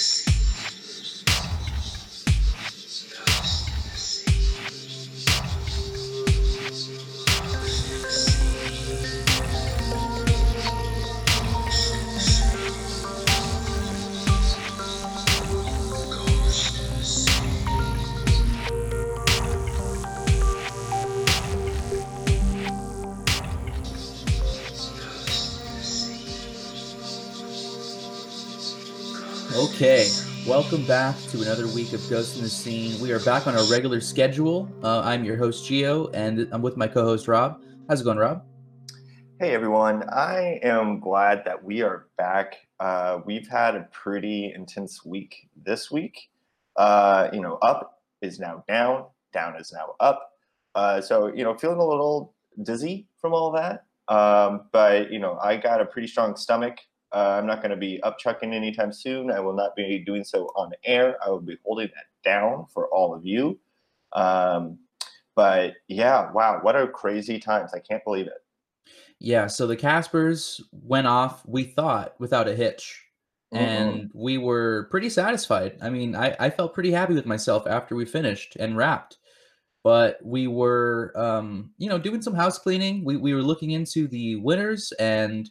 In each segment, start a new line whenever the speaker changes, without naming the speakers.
Okay, welcome back to another week of Ghost in the Scene. We are back on our regular schedule. Uh, I'm your host Geo, and I'm with my co-host Rob. How's it going, Rob?
Hey everyone, I am glad that we are back. Uh, we've had a pretty intense week this week. Uh, you know, up is now down, down is now up. Uh, so you know, feeling a little dizzy from all that. Um, but you know, I got a pretty strong stomach. Uh, I'm not going to be up chucking anytime soon. I will not be doing so on air. I will be holding that down for all of you. Um, but yeah, wow, what a crazy times! I can't believe it.
Yeah, so the Caspers went off. We thought without a hitch,
Mm-hmm.
and we were pretty satisfied. I mean, I, I felt pretty happy with myself after we finished and wrapped. But we were, um, you know, doing some house cleaning. We we were looking into the winners, and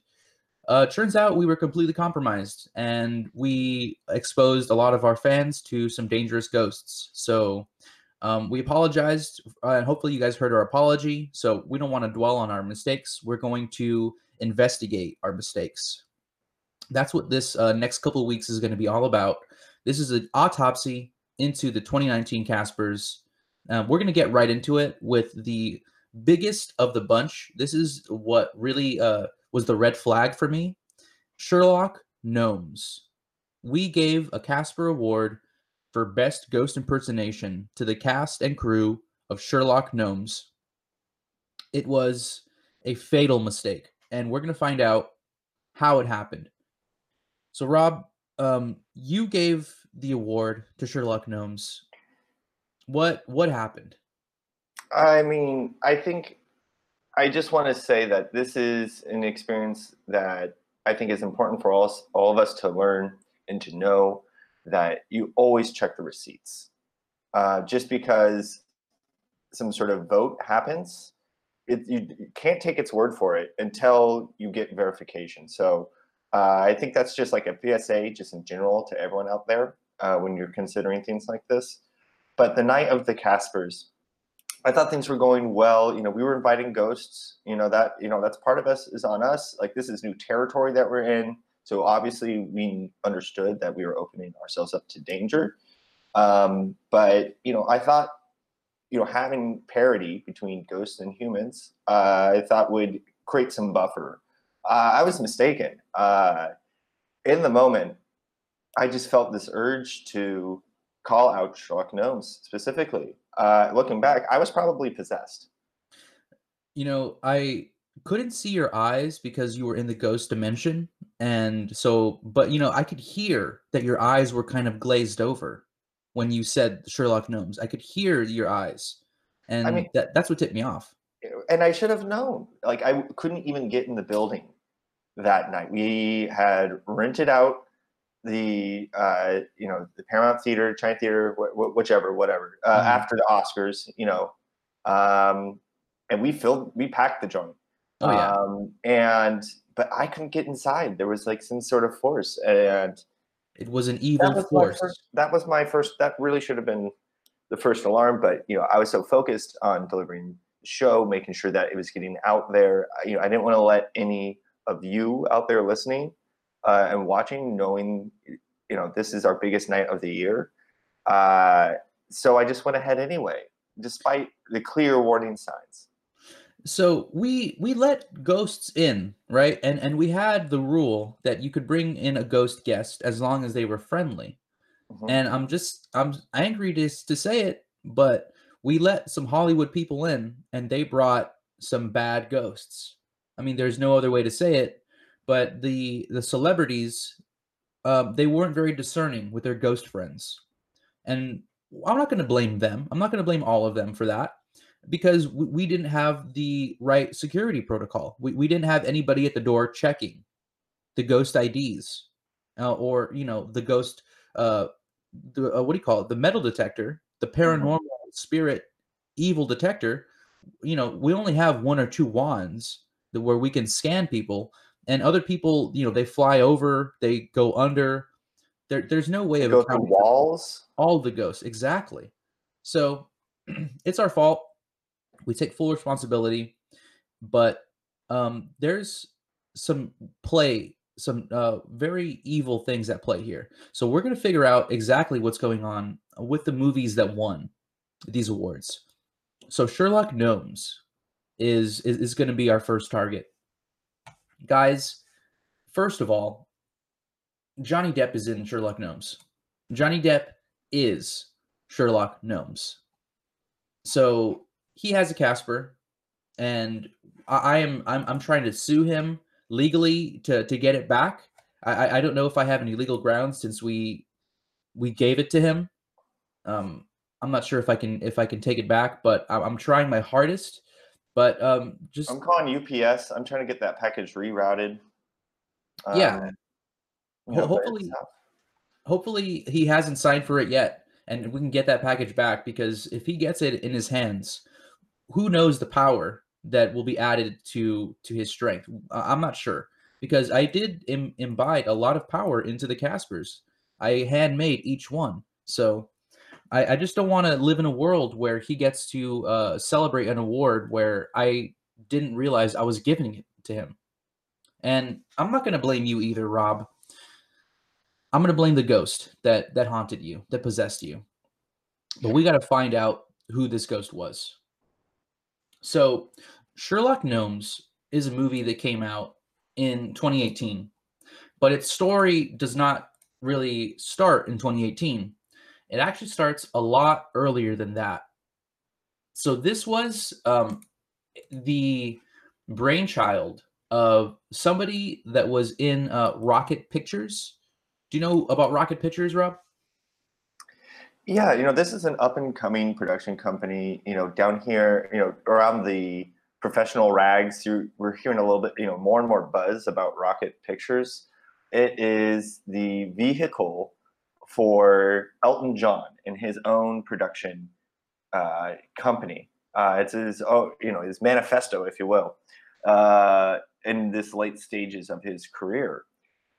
uh, turns out we were completely compromised, and we exposed a lot of our fans to some dangerous ghosts. So um, we apologized, uh, and hopefully you guys heard our apology. So we don't want to dwell on our mistakes. We're going to investigate our mistakes. That's what this uh, next couple of weeks is going to be all about. This is an autopsy into the 2019 Caspers. Um, we're going to get right into it with the biggest of the bunch. This is what really uh, was the red flag for me. Sherlock Gnomes. We gave a Casper Award for Best Ghost Impersonation to the cast and crew of Sherlock Gnomes. It was a fatal mistake, and we're going to find out how it happened. So, Rob, um, you gave the award to Sherlock Gnomes. What what happened?
I mean, I think I just want to say that this is an experience that I think is important for all, all of us to learn and to know that you always check the receipts. Uh, just because some sort of vote happens, it, you you can't take its word for it until you get verification. So uh, I think that's just like a PSA, just in general, to everyone out there uh, when you're considering things like this. But the night of the Caspers, I thought things were going well. You know, we were inviting ghosts. You know that you know that's part of us is on us. Like this is new territory that we're in. So obviously we understood that we were opening ourselves up to danger. Um, but you know, I thought you know having parity between ghosts and humans, uh, I thought would create some buffer. Uh, I was mistaken. Uh, in the moment, I just felt this urge to call out Sherlock Gnomes specifically. Uh, looking back, I was probably possessed.
You know, I couldn't see your eyes because you were in the ghost dimension, and so, but you know, I could hear that your eyes were kind of glazed over when you said Sherlock Gnomes. I could hear your eyes, and I
mean-
that that's what tipped me off.
and I should have known. Like I couldn't even get in the building that night. We had rented out the uh, you know the Paramount Theater, China Theater, wh- wh- whichever, whatever. Uh,
Mhm.
After the Oscars, you know, um, and we filled, we packed the joint.
Oh yeah,
Um, and but I couldn't get inside. There was like some sort of force, and
it was an
that
evil
was
force.
first, that was my first. That really should have been the first alarm. But you know, I was so focused on delivering the show, making sure that it was getting out there. I- You know, I didn't want to let any of you out there listening uh, and watching, knowing you know this is our biggest night of the year. Uh, so I just went ahead anyway, despite the clear warning signs.
So we we let ghosts in, right? And and we had the rule that you could bring in a ghost guest as long as they were friendly.
Mhm.
And I'm just I'm angry to to say it, but we let some Hollywood people in and they brought some bad ghosts. I mean, there's no other way to say it, but the the celebrities um, they weren't very discerning with their ghost friends. And I'm not going to blame them. I'm not going to blame all of them for that because we, we didn't have the right security protocol. We, we didn't have anybody at the door checking the ghost IDs uh, or, you know, the ghost uh, the uh, what do you call it? The metal detector, the
Mm-hmm.
paranormal spirit evil detector. You know, we only have one or two wands that where we can scan people, and other people, you know, they fly over, they go under. There, there's no way of
Go through walls.
all the ghosts exactly. So it's our fault. We take full responsibility, but um, there's some play, some uh, very evil things at play here. So we're going to figure out exactly what's going on with the movies that won these awards. So Sherlock Gnomes is is, is going to be our first target, guys. First of all, Johnny Depp is in Sherlock Gnomes. Johnny Depp is Sherlock Gnomes. So he has a Casper, and I, I am I'm I'm trying to sue him legally to to get it back. I I- don't know if I have any legal grounds since we we gave it to him. Um, I'm not sure if I can if I can take it back, but I'm, I'm trying my hardest. But um, just
I'm calling UPS. I'm trying to get that package rerouted.
Yeah.
Um, you know,
hopefully- hopefully he hasn't signed for it yet and we can get that package back because if he gets it in his hands who knows the power that will be added to to his strength i'm not sure because i did Im- imbibe a lot of power into the caspers i handmade each one so i, I just don't want to live in a world where he gets to uh, celebrate an award where i didn't realize i was giving it to him and i'm not going to blame you either rob I'm gonna blame the ghost that that haunted you, that possessed you. But we got to find out who this ghost was. So, Sherlock Gnomes is a movie that came out in 2018, but its story does not really start in 2018. It actually starts a lot earlier than that. So this was um, the brainchild of somebody that was in uh, Rocket Pictures. Do you know about Rocket Pictures, Rob?
Yeah, you know, this is an up and coming production company, you know, down here, you know, around the professional rags. We're hearing a little bit, you know, more and more buzz about Rocket Pictures. It is the vehicle for Elton John in his own production uh, company. Uh, it's his, oh, you know, his manifesto, if you will, uh, in this late stages of his career.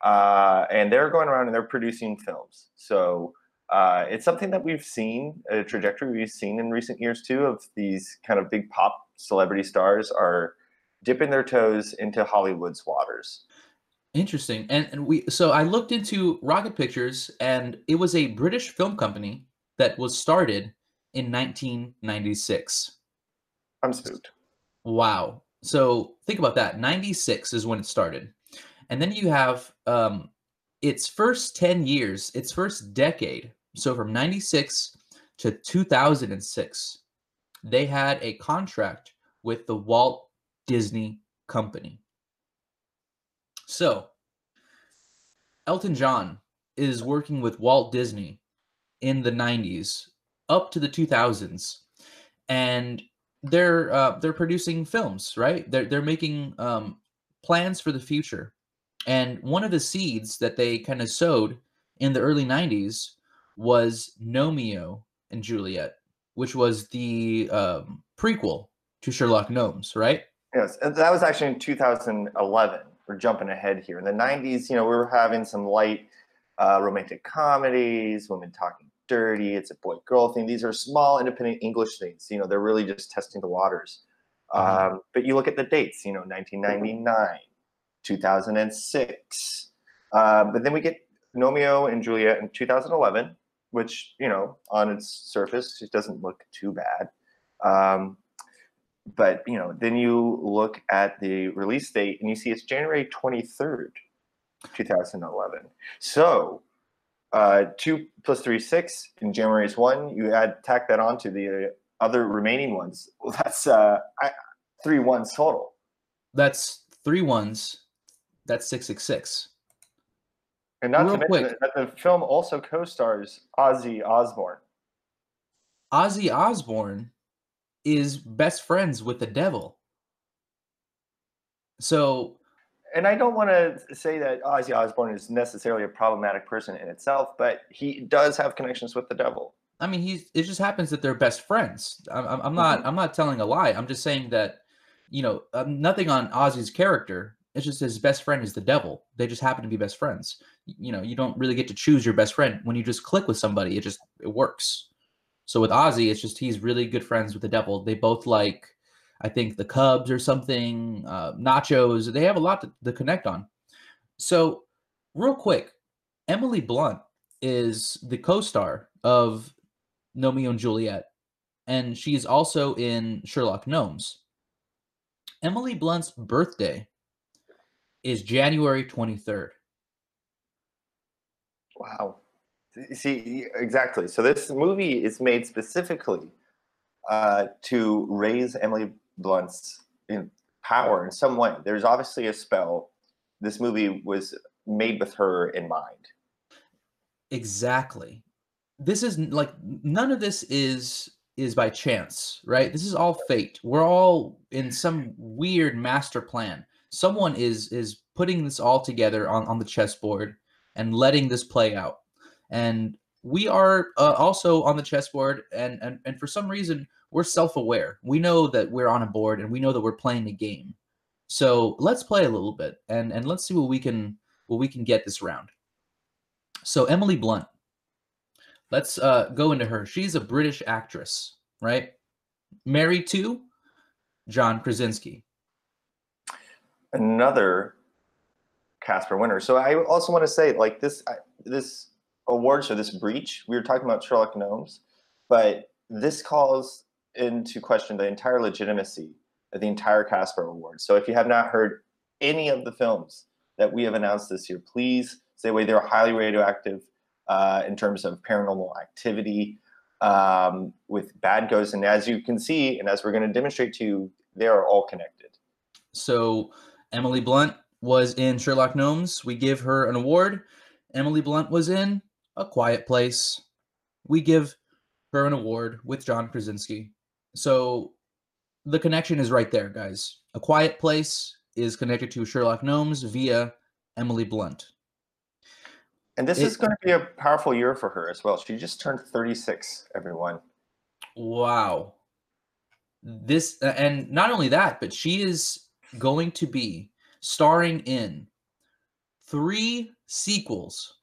Uh, and they're going around and they're producing films. So, uh, it's something that we've seen a trajectory we've seen in recent years too of these kind of big pop celebrity stars are dipping their toes into hollywood's waters
Interesting. And, and we so I looked into Rocket Pictures and it was a British film company that was started in 1996.
i'm spooked
Wow. So think about that. 96 is when it started. And then you have um its first 10 years, its first decade. So from 96 to 2006, they had a contract with the Walt Disney Company. So Elton John is working with Walt Disney in the 90s up to the 2000s and they're uh, they're producing films, right? They're they're making um, plans for the future, and one of the seeds that they kind of sowed in the early '90s was Gnomeo and Juliet, which was the um, prequel to Sherlock Gnomes, right?
yes that was actually in 2011 we're jumping ahead here in the 90s you know we were having some light uh, romantic comedies women talking dirty it's a boy girl thing these are small independent english things you know they're really just testing the waters
Mhm.
um, but you look at the dates you know 1999 2006 uh, but then we get Gnomeo and Juliet in 2011, which you know on its surface it doesn't look too bad. Um, but you know, then you look at the release date and you see it's January 23rd, 2011. So uh, two plus three six in January is one. You add tack that on to the other remaining ones. Well, that's uh, I, three ones total.
That's three ones. That's six six six.
And not
Real
to mention
quick.
that the film also co-stars Ozzy Osbourne.
Ozzy Osbourne is best friends with the devil. So
and I don't want to say that Ozzy Osbourne is necessarily a problematic person in itself, but he does have connections with the devil.
I mean, he's it just happens that they're best friends. I'm, I'm, I'm not. I'm not telling a lie. I'm just saying that, you know, um, nothing on Ozzy's character. It's just his best friend is the devil. They just happen to be best friends. You know, you don't really get to choose your best friend when you just click with somebody. It just it works. So with Ozzy, it's just he's really good friends with the devil. They both like, I think the Cubs or something, uh, nachos. They have a lot to, to connect on. So, real quick, Emily Blunt is the co-star of Romeo and Juliet, and she's also in Sherlock Gnomes. Emily Blunt's birthday is January 23rd.
Wow. See, exactly. So this movie is made specifically uh, to raise Emily Blunt's in power in some way. There's obviously a spell. This movie was made with her in mind.
Exactly. This is like none of this is is by chance, right? This is all fate. We're all in some weird master plan. Someone is is putting this all together on on the chessboard and letting this play out. And we are uh, also on the chessboard and and and for some reason we're self-aware. We know that we're on a board and we know that we're playing a game. So, let's play a little bit and and let's see what we can what we can get this round. So, Emily Blunt let's uh, go into her. She's a British actress, right? Married to John Krasinski.
Another Casper winner. So I also want to say, like this, I- this awards or this breach. We were talking about Sherlock Gnomes, but this calls into question the entire legitimacy of the entire Casper Award. So if you have not heard any of the films that we have announced this year, please stay away. They're highly radioactive uh, in terms of paranormal activity um, with bad ghosts. And as you can see, and as we're going to demonstrate to you, they are all connected.
So Emily Blunt was in Sherlock Gnomes. We give her an award. Emily Blunt was in A Quiet Place. We give her an award with John Krasinski. So the connection is right there, guys. A Quiet Place is connected to Sherlock Gnomes via Emily Blunt.
And this
It-
is going to be a powerful year for her as well. She just turned 36, everyone.
Wow. This and not only that, but she is going to be starring in three sequels.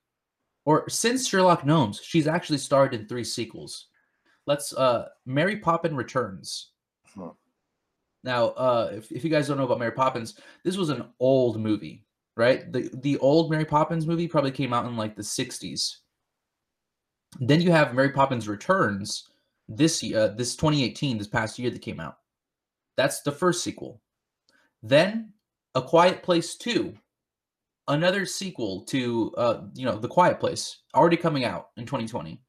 Or since Sherlock Gnomes, she's actually starred in three sequels. Let's uh Mary Poppin Returns.
Hmm.
Now, uh if, if you guys don't know about Mary Poppins, this was an old movie, right? The the old Mary Poppins movie probably came out in like the 60s. Then you have Mary Poppins Returns, this year, uh, this 2018, this past year that came out. That's the first sequel. Then A Quiet Place 2, another sequel to uh, you know, The Quiet Place, already coming out in 2020.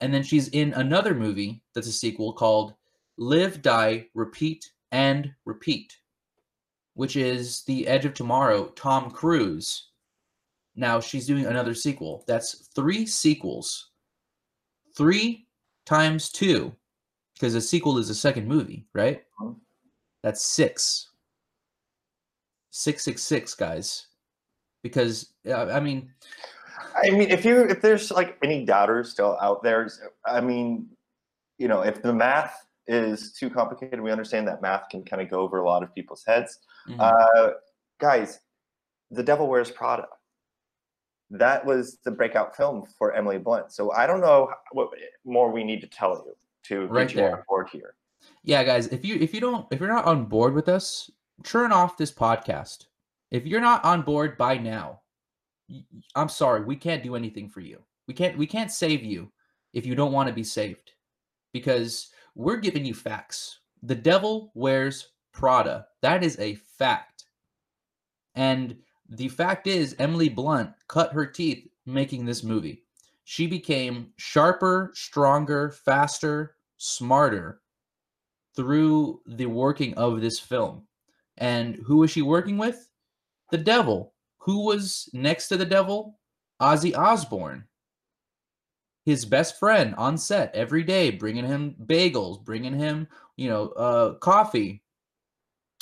And then she's in another movie that's a sequel called Live, Die, Repeat, and Repeat, which is The Edge of Tomorrow, Tom Cruise. Now she's doing another sequel. That's three sequels. Three times two, because a sequel is a second movie, right?
Mhm.
That's six. Six six six, guys. Because uh, I mean,
I mean, if you if there's like any doubters still out there, I mean, you know, if the math is too complicated, we understand that math can kind of go over a lot of people's heads.
mhm.
Uh, guys, The Devil Wears Prada. That was the breakout film for Emily Blunt. So I don't know what more we need to tell you to
Right
get you on board here.
yeah, guys, if you if you don't if you're not on board with us, turn off this podcast. If you're not on board by now, I'm sorry, we can't do anything for you. We can't we can't save you if you don't want to be saved. Because we're giving you facts. The devil wears Prada. That is a fact. And the fact is Emily Blunt cut her teeth making this movie. She became sharper, stronger, faster, smarter through the working of this film. And who was she working with? The devil. Who was next to the devil? Ozzy Osbourne. His best friend on set every day, bringing him bagels, bringing him, you know, uh, coffee.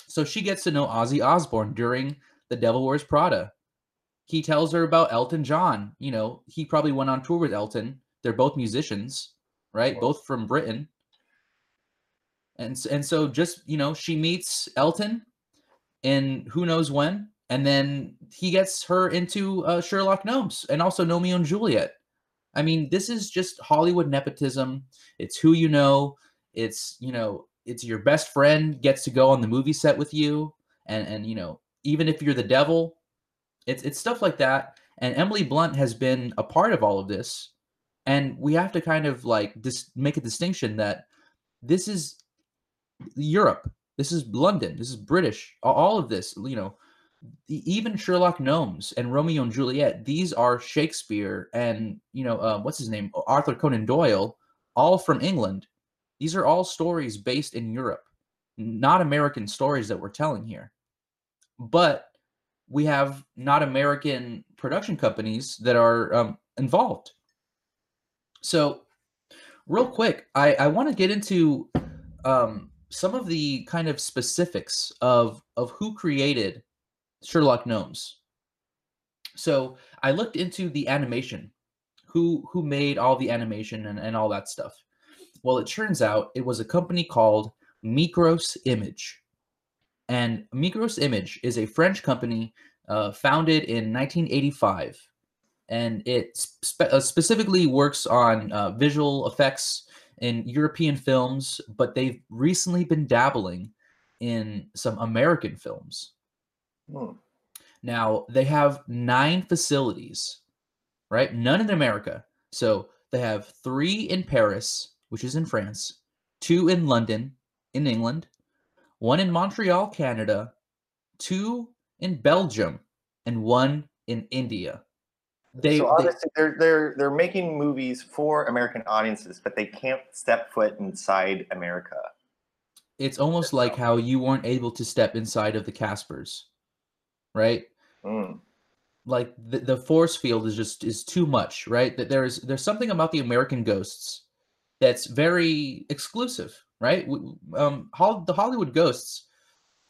So she gets to know Ozzy Osbourne during The Devil Wears Prada. He tells her about Elton John. You know, he probably went on tour with Elton. They're both musicians, right? Both from Britain. And and so just, you know, she meets Elton and who knows when and then he gets her into uh, Sherlock Gnomes and also Romeo and Juliet. I mean, this is just Hollywood nepotism. It's who you know. It's you know, it's your best friend gets to go on the movie set with you, and and you know, even if you're the devil, it's it's stuff like that. And Emily Blunt has been a part of all of this, and we have to kind of like dis- make a distinction that this is Europe, this is London, this is British. All of this, you know, even Sherlock Gnomes and Romeo and Juliet, these are Shakespeare and you know uh, what's his name, Arthur Conan Doyle, all from England. These are all stories based in Europe, not American stories that we're telling here. But we have not American production companies that are um, involved. So, real quick, I, I want to get into um, some of the kind of specifics of of who created Sherlock Gnomes. So I looked into the animation, who who made all the animation and, and all that stuff. Well, it turns out it was a company called Mikros Image. And Mikros Image is a French company uh, founded in 1985. And it spe- uh, specifically works on uh, visual effects in European films, but they've recently been dabbling in some American films. Hmm. Now they have nine facilities, right? None in America. So they have three in Paris, which is in France, two in London, in England, one in Montreal, Canada, two in Belgium, and one in India.
They, so obviously they, they're they're they're making movies for American audiences, but they can't step foot inside America.
It's almost like how you weren't able to step inside of the Caspers right? Mm. Like the, the force field is just is too much, right? That there's there's something about the American ghosts that's very exclusive, right? Um, the Hollywood ghosts,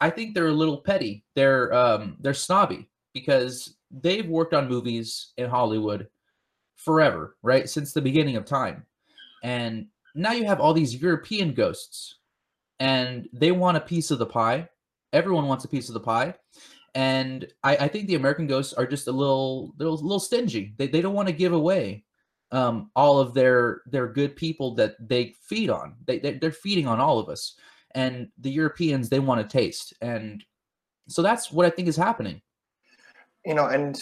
I think they're a little petty. They're um, they're snobby because they've worked on movies in Hollywood forever, right? Since the beginning of time. And now you have all these European ghosts and they want a piece of the pie. Everyone wants a piece of the pie and I, I, think the American ghosts are just a little, little, little stingy. They, they don't want to give away um, all of their their good people that they feed on. They, they they're feeding on all of us, and the Europeans they want to taste, and so that's what I think is happening.
You know, and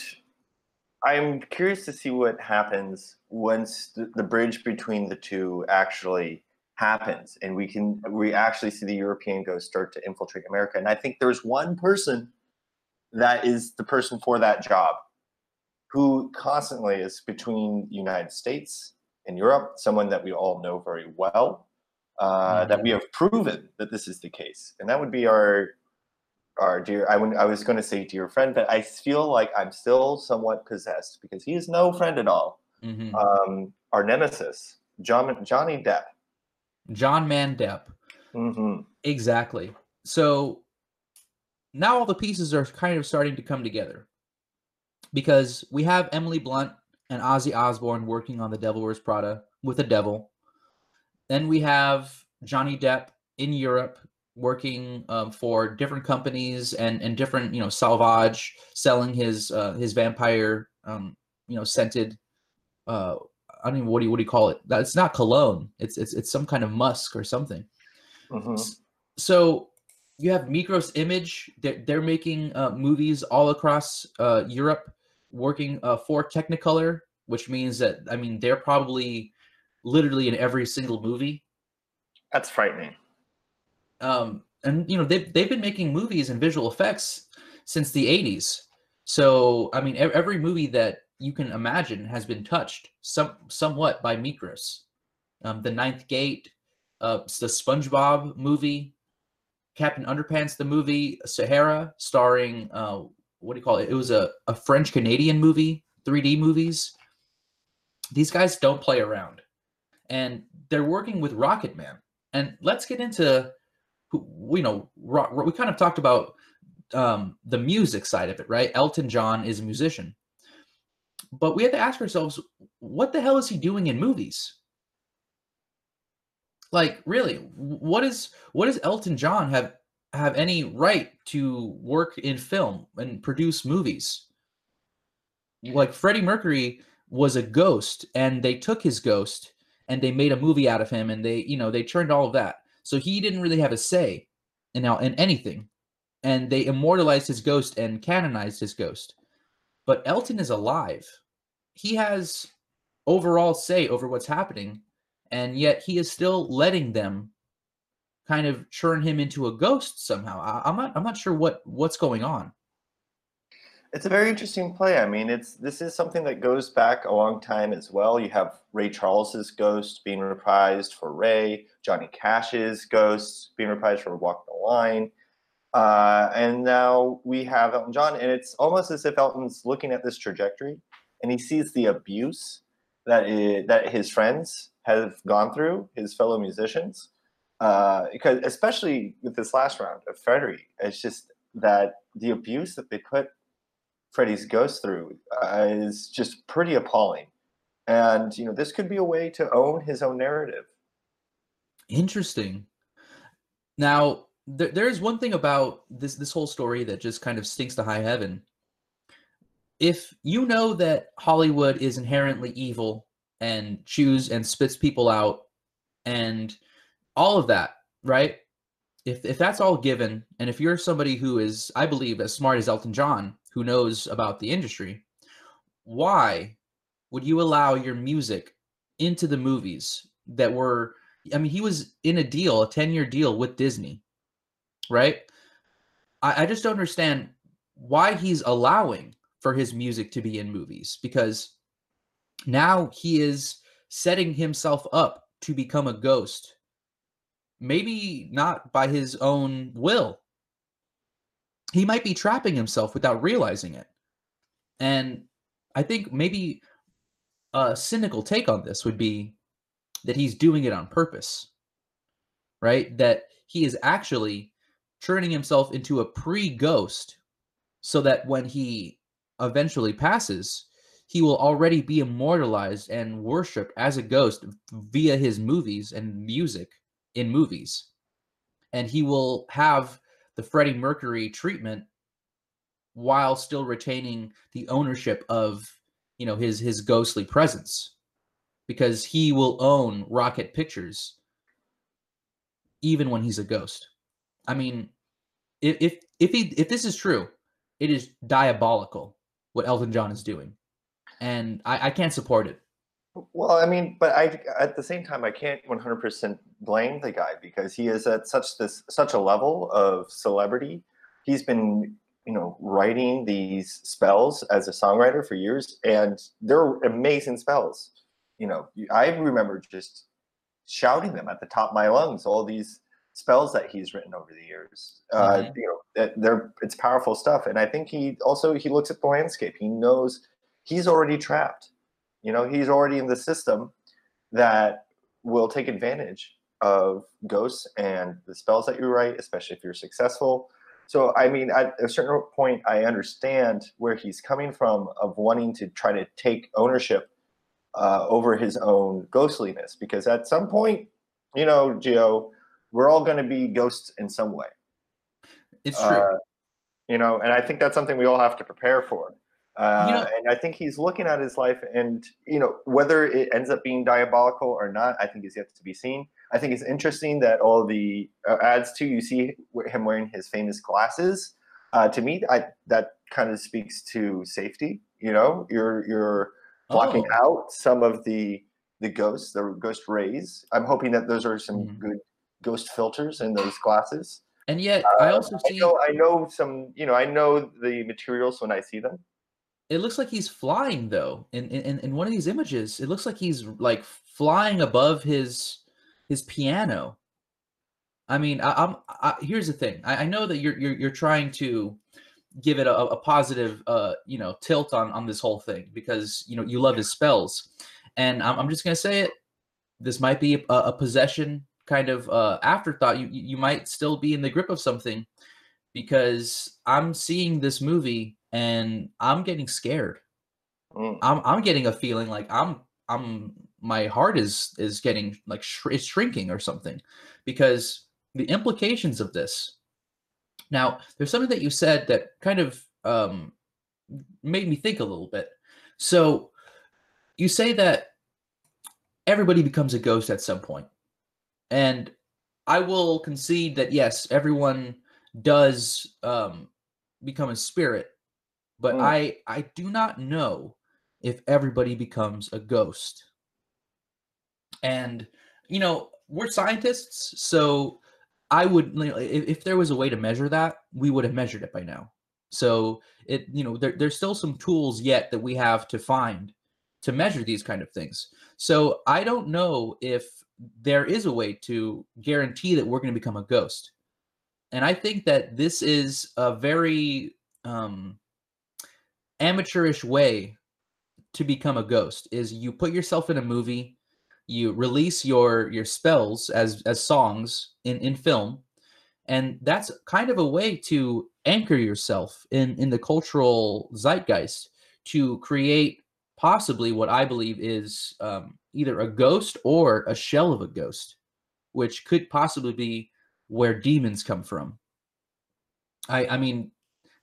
I'm curious to see what happens once the, the bridge between the two actually happens, and we can we actually see the European ghosts start to infiltrate America. And I think there's one person that is the person for that job who constantly is between the United States and Europe, someone that we all know very well, uh, mm-hmm. that we have proven that this is the case. And that would be our our dear I, I was going to say dear friend, but I feel like I'm still somewhat possessed because he is no friend at all. Mm-hmm. Um, our nemesis, John Johnny Depp.
John Man Depp. Mm-hmm. Exactly. So now all the pieces are kind of starting to come together because we have Emily Blunt and Ozzy Osbourne working on The Devil Wears Prada with the devil. Then we have Johnny Depp in Europe working um, for different companies and and different you know salvage selling his uh, his vampire um, you know scented uh, I don't even what do you what do you call it? That's not cologne. It's it's it's some kind of musk or something. Mm-hmm. So you have Mikros Image. They're, they're making uh, movies all across uh, Europe, working uh, for Technicolor, which means that I mean they're probably literally in every single movie.
That's frightening.
Um, and you know they've they've been making movies and visual effects since the '80s. So I mean, every movie that you can imagine has been touched some somewhat by Mikros. Um, the Ninth Gate, uh, the SpongeBob movie, Captain Underpants, the movie Sahara, starring uh, what do you call it? It was a, a French Canadian movie, 3D movies. These guys don't play around, and they're working with Rocket Man. And let's get into, you know, we kind of talked about um, the music side of it, right? Elton John is a musician. But we have to ask ourselves, what the hell is he doing in movies? Like, really, what is what does Elton John have have any right to work in film and produce movies? Like Freddie Mercury was a ghost, and they took his ghost and they made a movie out of him, and they, you know, they turned all of that. So he didn't really have a say in now in anything and they immortalized his ghost and canonized his ghost. But Elton is alive. He has overall say over what's happening, and yet he is still letting them kind of churn him into a ghost somehow. I, am not I'm not sure what what's going on.
It's a very interesting play. I mean, it's this is something that goes back a long time as well. You have Ray Charles's ghost being reprised for Ray, Johnny Cash's ghost being reprised for Walk the Line. Uh, and now we have Elton John, and it's almost as if Elton's looking at this trajectory and he sees the abuse that is, that his friends have gone through, his fellow musicians. Uh, because especially with this last round of Freddie, it's just that the abuse that they put Freddie's ghost through uh, is just pretty appalling. And you know, this could be a way to own his own narrative.
Interesting. Now, there, there is one thing about this this whole story that just kind of stinks to high heaven. If you know that Hollywood is inherently evil and chews and spits people out and all of that, right? If if that's all given, and if you're somebody who is, I believe, as smart as Elton John, who knows about the industry, why would you allow your music into the movies that were I mean, he was in a deal, a 10 year deal with Disney right? I, I just don't understand why he's allowing for his music to be in movies because now he is setting himself up to become a ghost. Maybe not by his own will. He might be trapping himself without realizing it. And I think maybe a cynical take on this would be that he's doing it on purpose, right? That he is actually turning himself into a pre-ghost so that when he eventually passes, he will already be immortalized and worshipped as a ghost via his movies and music in movies. And he will have the Freddie Mercury treatment while still retaining the ownership of, you know, his his ghostly presence. Because he will own Rocket Pictures even when he's a ghost. I mean, if if if he if this is true, it is diabolical what Elton John is doing, and I, I can't support it.
Well, I mean, but I at the same time I can't 100% blame the guy because he is at such this such a level of celebrity. He's been you know writing these spells as a songwriter for years, and they're amazing spells. You know, I remember just shouting them at the top of my lungs. All these spells that he's written over the years. Uh, mm-hmm. You know, they're it's powerful stuff, and I think he also he looks at the landscape. He knows he's already trapped. You know, he's already in the system that will take advantage of ghosts and the spells that you write, especially if you're successful. So, I mean, at a certain point, I understand where he's coming from of wanting to try to take ownership uh, over his own ghostliness, because at some point, you know, Gio, we're all going to be ghosts in some way.
It's true. Uh,
you know, and I think that's something we all have to prepare for. Uh, you know, and I think he's looking at his life, and you know, whether it ends up being diabolical or not, I think is yet to be seen. I think it's interesting that all the uh, ads too. You see him wearing his famous glasses. Uh, to me, I, that kind of speaks to safety. You know, you're you're blocking oh. out some of the the ghosts, the ghost rays. I'm hoping that those are some mm-hmm. good ghost filters in those glasses.
And yet, uh, I also see.
I know, I know some. You know, I know the materials when I see them.
It looks like he's flying though. In in in one of these images, it looks like he's like flying above his his piano. I mean, I, am I, here's the thing. I, I, know that you're you're you're trying to give it a, a positive, uh, you know, tilt on on this whole thing because you know you love his spells, and I'm, I'm just gonna say it. This might be a, a possession kind of uh, afterthought, you you might still be in the grip of something because I'm seeing this movie and I'm getting scared.
Mm.
I'm I'm getting a feeling like I'm I'm my heart is is getting like sh- is shrinking or something because the implications of this. Now, there's something that you said that kind of um, made me think a little bit. So, you say that everybody becomes a ghost at some point, and I will concede that yes, everyone does um, become a spirit, but
Mm.
I I do not know if everybody becomes a ghost. And you know, we're scientists, so I would you know, if, if there was a way to measure that, we would have measured it by now. So it you know there, there's still some tools yet that we have to find to measure these kind of things. So I don't know if there is a way to guarantee that we're going to become a ghost. And I think that this is a very um, amateurish way to become a ghost is you put yourself in a movie you release your your spells as as songs in in film and that's kind of a way to anchor yourself in in the cultural zeitgeist to create possibly what i believe is um, either a ghost or a shell of a ghost which could possibly be where demons come from i i mean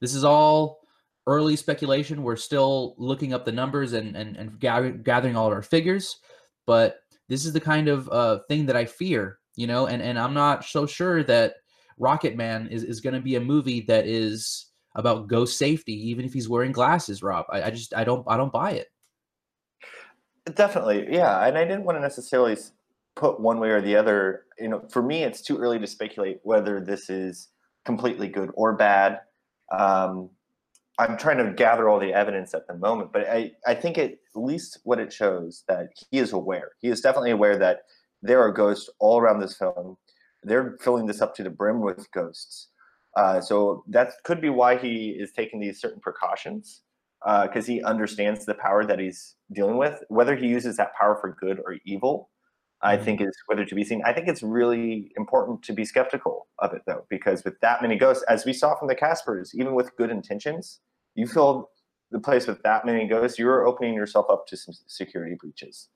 this is all early speculation we're still looking up the numbers and and, and gather, gathering all of our figures but this is the kind of uh, thing that I fear, you know, and, and I'm not so sure that Rocket Man is, is going to be a movie that is about ghost safety, even if he's wearing glasses, Rob. I, I just, I don't, I don't buy it.
Definitely, yeah. And I didn't want to necessarily put one way or the other. You know, for me, it's too early to speculate whether this is completely good or bad. Um, I'm trying to gather all the evidence at the moment, but I, I think at least what it shows that he is aware. He is definitely aware that there are ghosts all around this film. They're filling this up to the brim with ghosts. Uh, so that could be why he is taking these certain precautions because he understands the power that he's dealing with. Whether he uses that power for good or evil, I
Mhm.
think is whether to be seen. I think it's really important to be skeptical of it though, because with that many ghosts, as we saw from the Caspers, even with good intentions, you fill the place with that many ghosts, you're opening yourself up to some security breaches.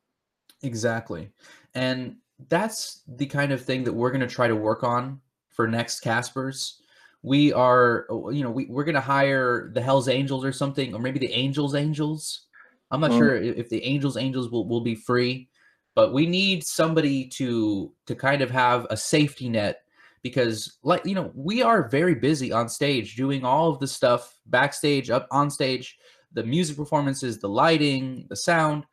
Exactly. And that's the kind of thing that we're going to try to work on for next Caspers. We are, uh, you know, we, we're going to hire the Hells Angels or something, or maybe the Angels Angels. I'm not
Mm.
sure if the Angels Angels will, will be free, but we need somebody to to kind of have a safety net because like you know we are very busy on stage doing all of the stuff backstage up on stage the music performances the lighting the sound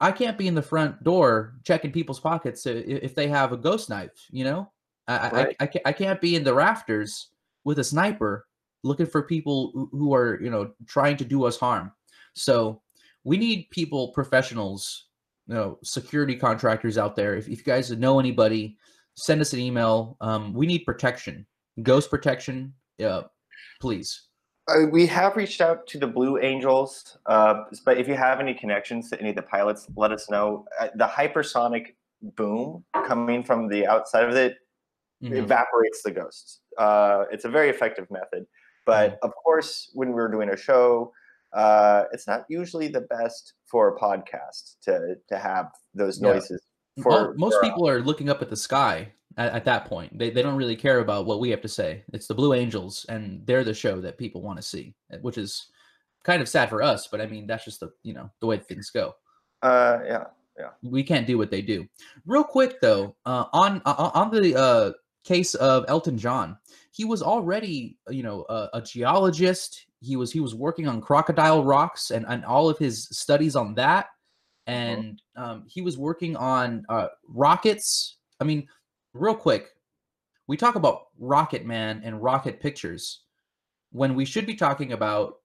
I can't be in the front door checking people's pockets if they have a ghost knife. You know, I I,
Right.
I, I, can't, I can't be in the rafters with a sniper looking for people who- are you know trying to do us harm. So we need people, professionals, you know, security contractors out there. If, if you guys know anybody, send us an email. Um, we need protection, ghost protection. Yeah, please.
Uh, we have reached out to the Blue Angels, uh, but if you have any connections to any of the pilots, let us know. Uh, the hypersonic boom coming from the outside of it
Mhm.
evaporates the ghosts. Uh, it's a very effective method, but of course, when we're doing a show, uh, it's not usually the best for a podcast to to have those
Yeah.
noises.
Mo- most
for-
people are looking up at the sky at, at that point. They, they don't really care about what we have to say. It's the Blue Angels, and they're the show that people want to see, eh, which is kind of sad for us. But I mean, that's just the you know the way things go.
Uh, yeah. Yeah.
We can't do what they do. Real quick though, uh, on uh, on the uh, case of Elton John, he was already you know a, a geologist. He was he was working on crocodile rocks and, and all of his studies on that and um, he was working on uh, rockets. I mean, real quick, we talk about Rocket Man and Rocket Pictures when we should be talking about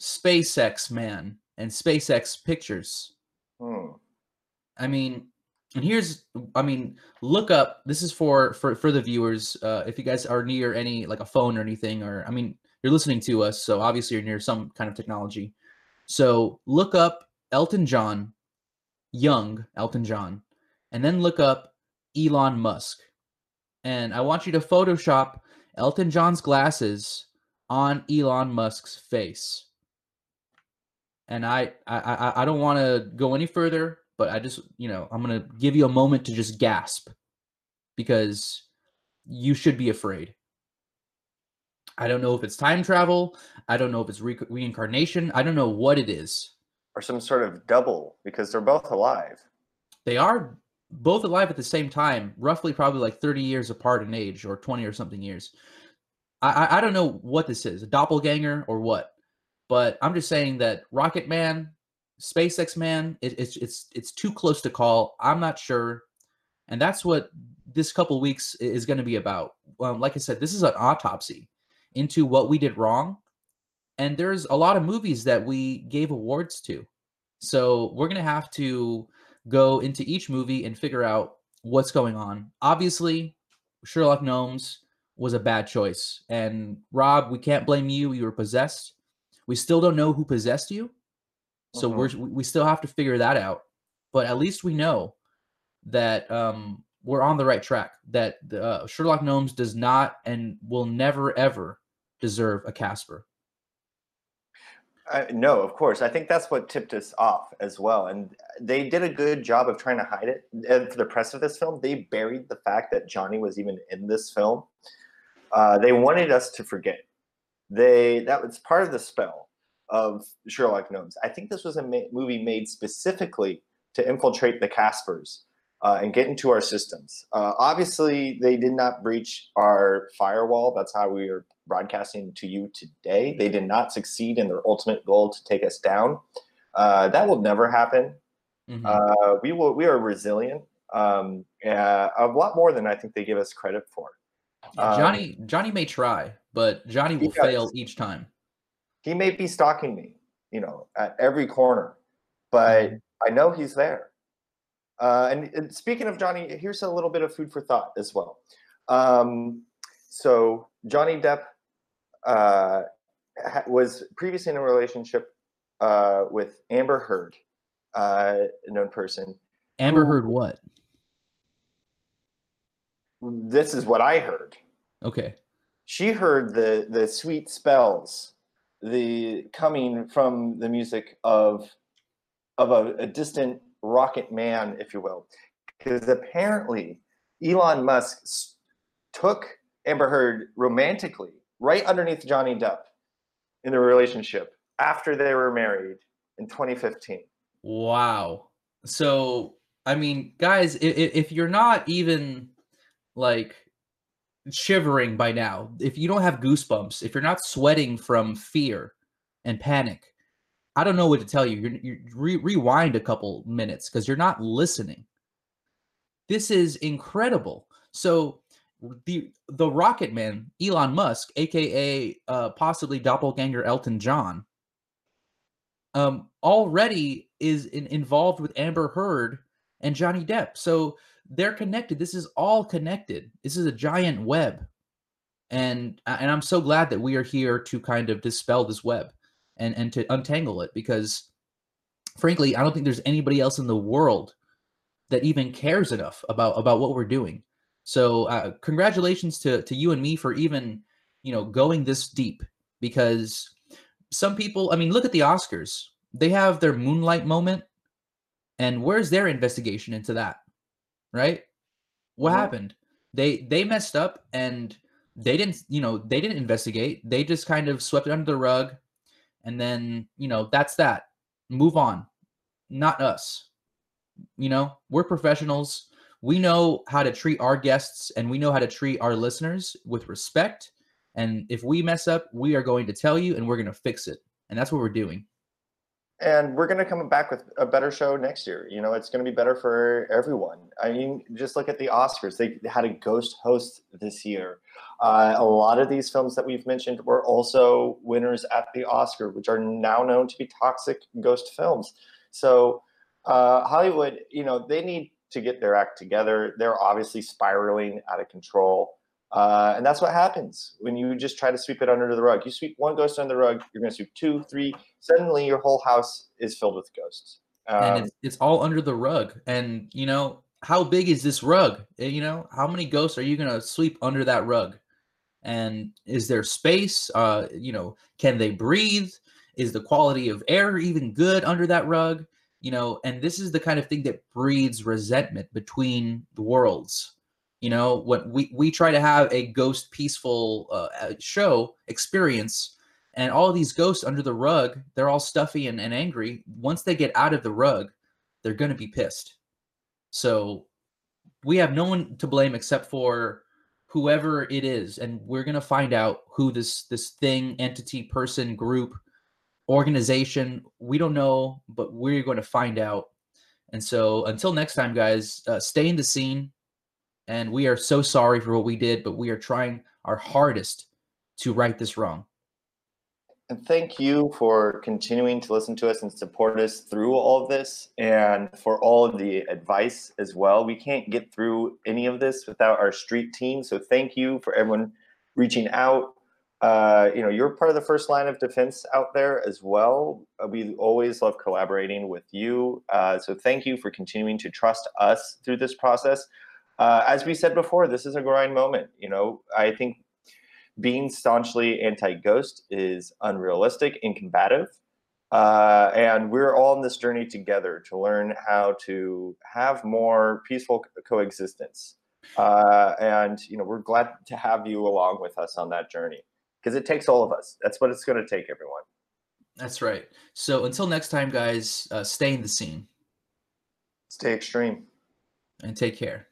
SpaceX Man and SpaceX Pictures.
Hmm.
I mean, and here's, I mean, look up. This is for for for the viewers. Uh, if you guys are near any like a phone or anything, or I mean, you're listening to us, so obviously you're near some kind of technology. So look up Elton John, young Elton John, and then look up Elon Musk. And I want you to Photoshop Elton John's glasses on Elon Musk's face. And I I I don't want to go any further, but I just, you know, I'm going to give you a moment to just gasp because you should be afraid. I don't know if it's time travel. I don't know if it's re- reincarnation. I don't know what it is.
Or some sort of double because they're both alive.
They are both alive at the same time, roughly probably like 30 years apart in age or 20 or something years. I, I, I don't know what this is, a doppelganger or what, but I'm just saying that Rocket Man, SpaceX Man, it, it's it's it's too close to call. I'm not sure, and that's what this couple weeks is going to be about. Um, like I said, this is an autopsy into what we did wrong, and there's a lot of movies that we gave awards to, so we're going to have to go into each movie and figure out what's going on. Obviously, Sherlock Gnomes was a bad choice. And Rob, we can't blame you. You were possessed. We still don't know who possessed you. So uh-huh. we're we still have to figure that out. But at least we know that um, we're on the right track. That uh, Sherlock Gnomes does not and will never ever deserve a Casper.
Uh, no, of course. I think that's what tipped us off as well. And they did a good job of trying to hide it. And for the press of this film, they buried the fact that Johnny was even in this film. Uh, they wanted us to forget. They that was part of the spell of Sherlock Gnomes. I think this was a ma- movie made specifically to infiltrate the Caspers uh, and get into our systems. Uh, obviously, they did not breach our firewall. That's how we are broadcasting to you today. They did not succeed in their ultimate goal to take us down. Uh, that will never happen. Mm-hmm. Uh, we will. We are resilient. Um, uh, a lot more than I think they give us credit for.
Um, Johnny Johnny may try, but Johnny will fail each time.
He may be stalking me, you know, at every corner, but mm-hmm. I know he's there. Uh, and, and, speaking of Johnny, here's a little bit of food for thought as well. Um, so Johnny Depp uh, was previously in a relationship uh, with Amber Heard, uh, a known person.
Amber Heard what?
This is what I heard.
Okay.
She heard the the sweet spells, the coming from the music of of a, a distant rocket man, if you will, because apparently Elon Musk took Amber Heard romantically right underneath Johnny Depp in the relationship after they were married in 2015.
Wow. So, I mean, guys, if, if you're not even like shivering by now, if you don't have goosebumps, if you're not sweating from fear and panic, I don't know what to tell you. You're, you re- rewind a couple minutes because you're not listening. This is incredible. So the the Rocket Man, Elon Musk, aka uh, possibly doppelganger Elton John, um, already is in, involved with Amber Heard and Johnny Depp. So they're connected. This is all connected. This is a giant web, and and I'm so glad that we are here to kind of dispel this web and and to untangle it because, frankly, I don't think there's anybody else in the world that even cares enough about about what we're doing. So uh, congratulations to to you and me for even you know going this deep because some people I mean look at the Oscars they have their moonlight moment and where's their investigation into that right what mm-hmm. happened they they messed up and they didn't you know they didn't investigate they just kind of swept it under the rug and then you know that's that move on not us you know we're professionals we know how to treat our guests and we know how to treat our listeners with respect. And if we mess up, we are going to tell you and we're going to fix it. And that's what we're doing.
And we're going to come back with a better show next year. You know, it's going to be better for everyone. I mean, just look at the Oscars. They had a ghost host this year. Uh, a lot of these films that we've mentioned were also winners at the Oscar, which are now known to be toxic ghost films. So, uh, Hollywood, you know, they need to get their act together. They're obviously spiraling out of control. Uh, and that's what happens when you just try to sweep it under the rug. You sweep one ghost under the rug, you're going to sweep two, three. Suddenly, your whole house is filled with ghosts.
Um, and it's, it's all under the rug. And, you know, how big is this rug? Eh, you know, how many ghosts are you going to sweep under that rug? and is there space uh you know can they breathe is the quality of air even good under that rug you know and this is the kind of thing that breeds resentment between the worlds you know what we we try to have a ghost peaceful uh, uh show experience and all these ghosts under the rug they're all stuffy and, and angry. Once they get out of the rug they're going to be pissed. So we have no one to blame except for whoever it is and we're going to find out who this this thing entity person group organization we don't know but we're going to find out. And so until next time guys uh, stay in the scene and we are so sorry for what we did but we are trying our hardest to right this wrong
and thank you for continuing to listen to us and support us through all of this and for all of the advice as well. We can't get through any of this without our street team. So thank you for everyone reaching out. Uh, you know, you're part of the first line of defense out there as well. Uh, we always love collaborating with you. Uh, so thank you for continuing to trust us through this process. Uh, as we said before, this is a grind moment. You know, I think being staunchly anti-ghost is unrealistic and combative. Uh, and we're all in this journey together to learn how to have more peaceful coexistence. Uh, and you know, we're glad to have you along with us on that journey because it takes all of us. That's what it's going to take, everyone.
That's right. So until next time, guys, uh, stay in the scene.
Stay extreme.
And take care.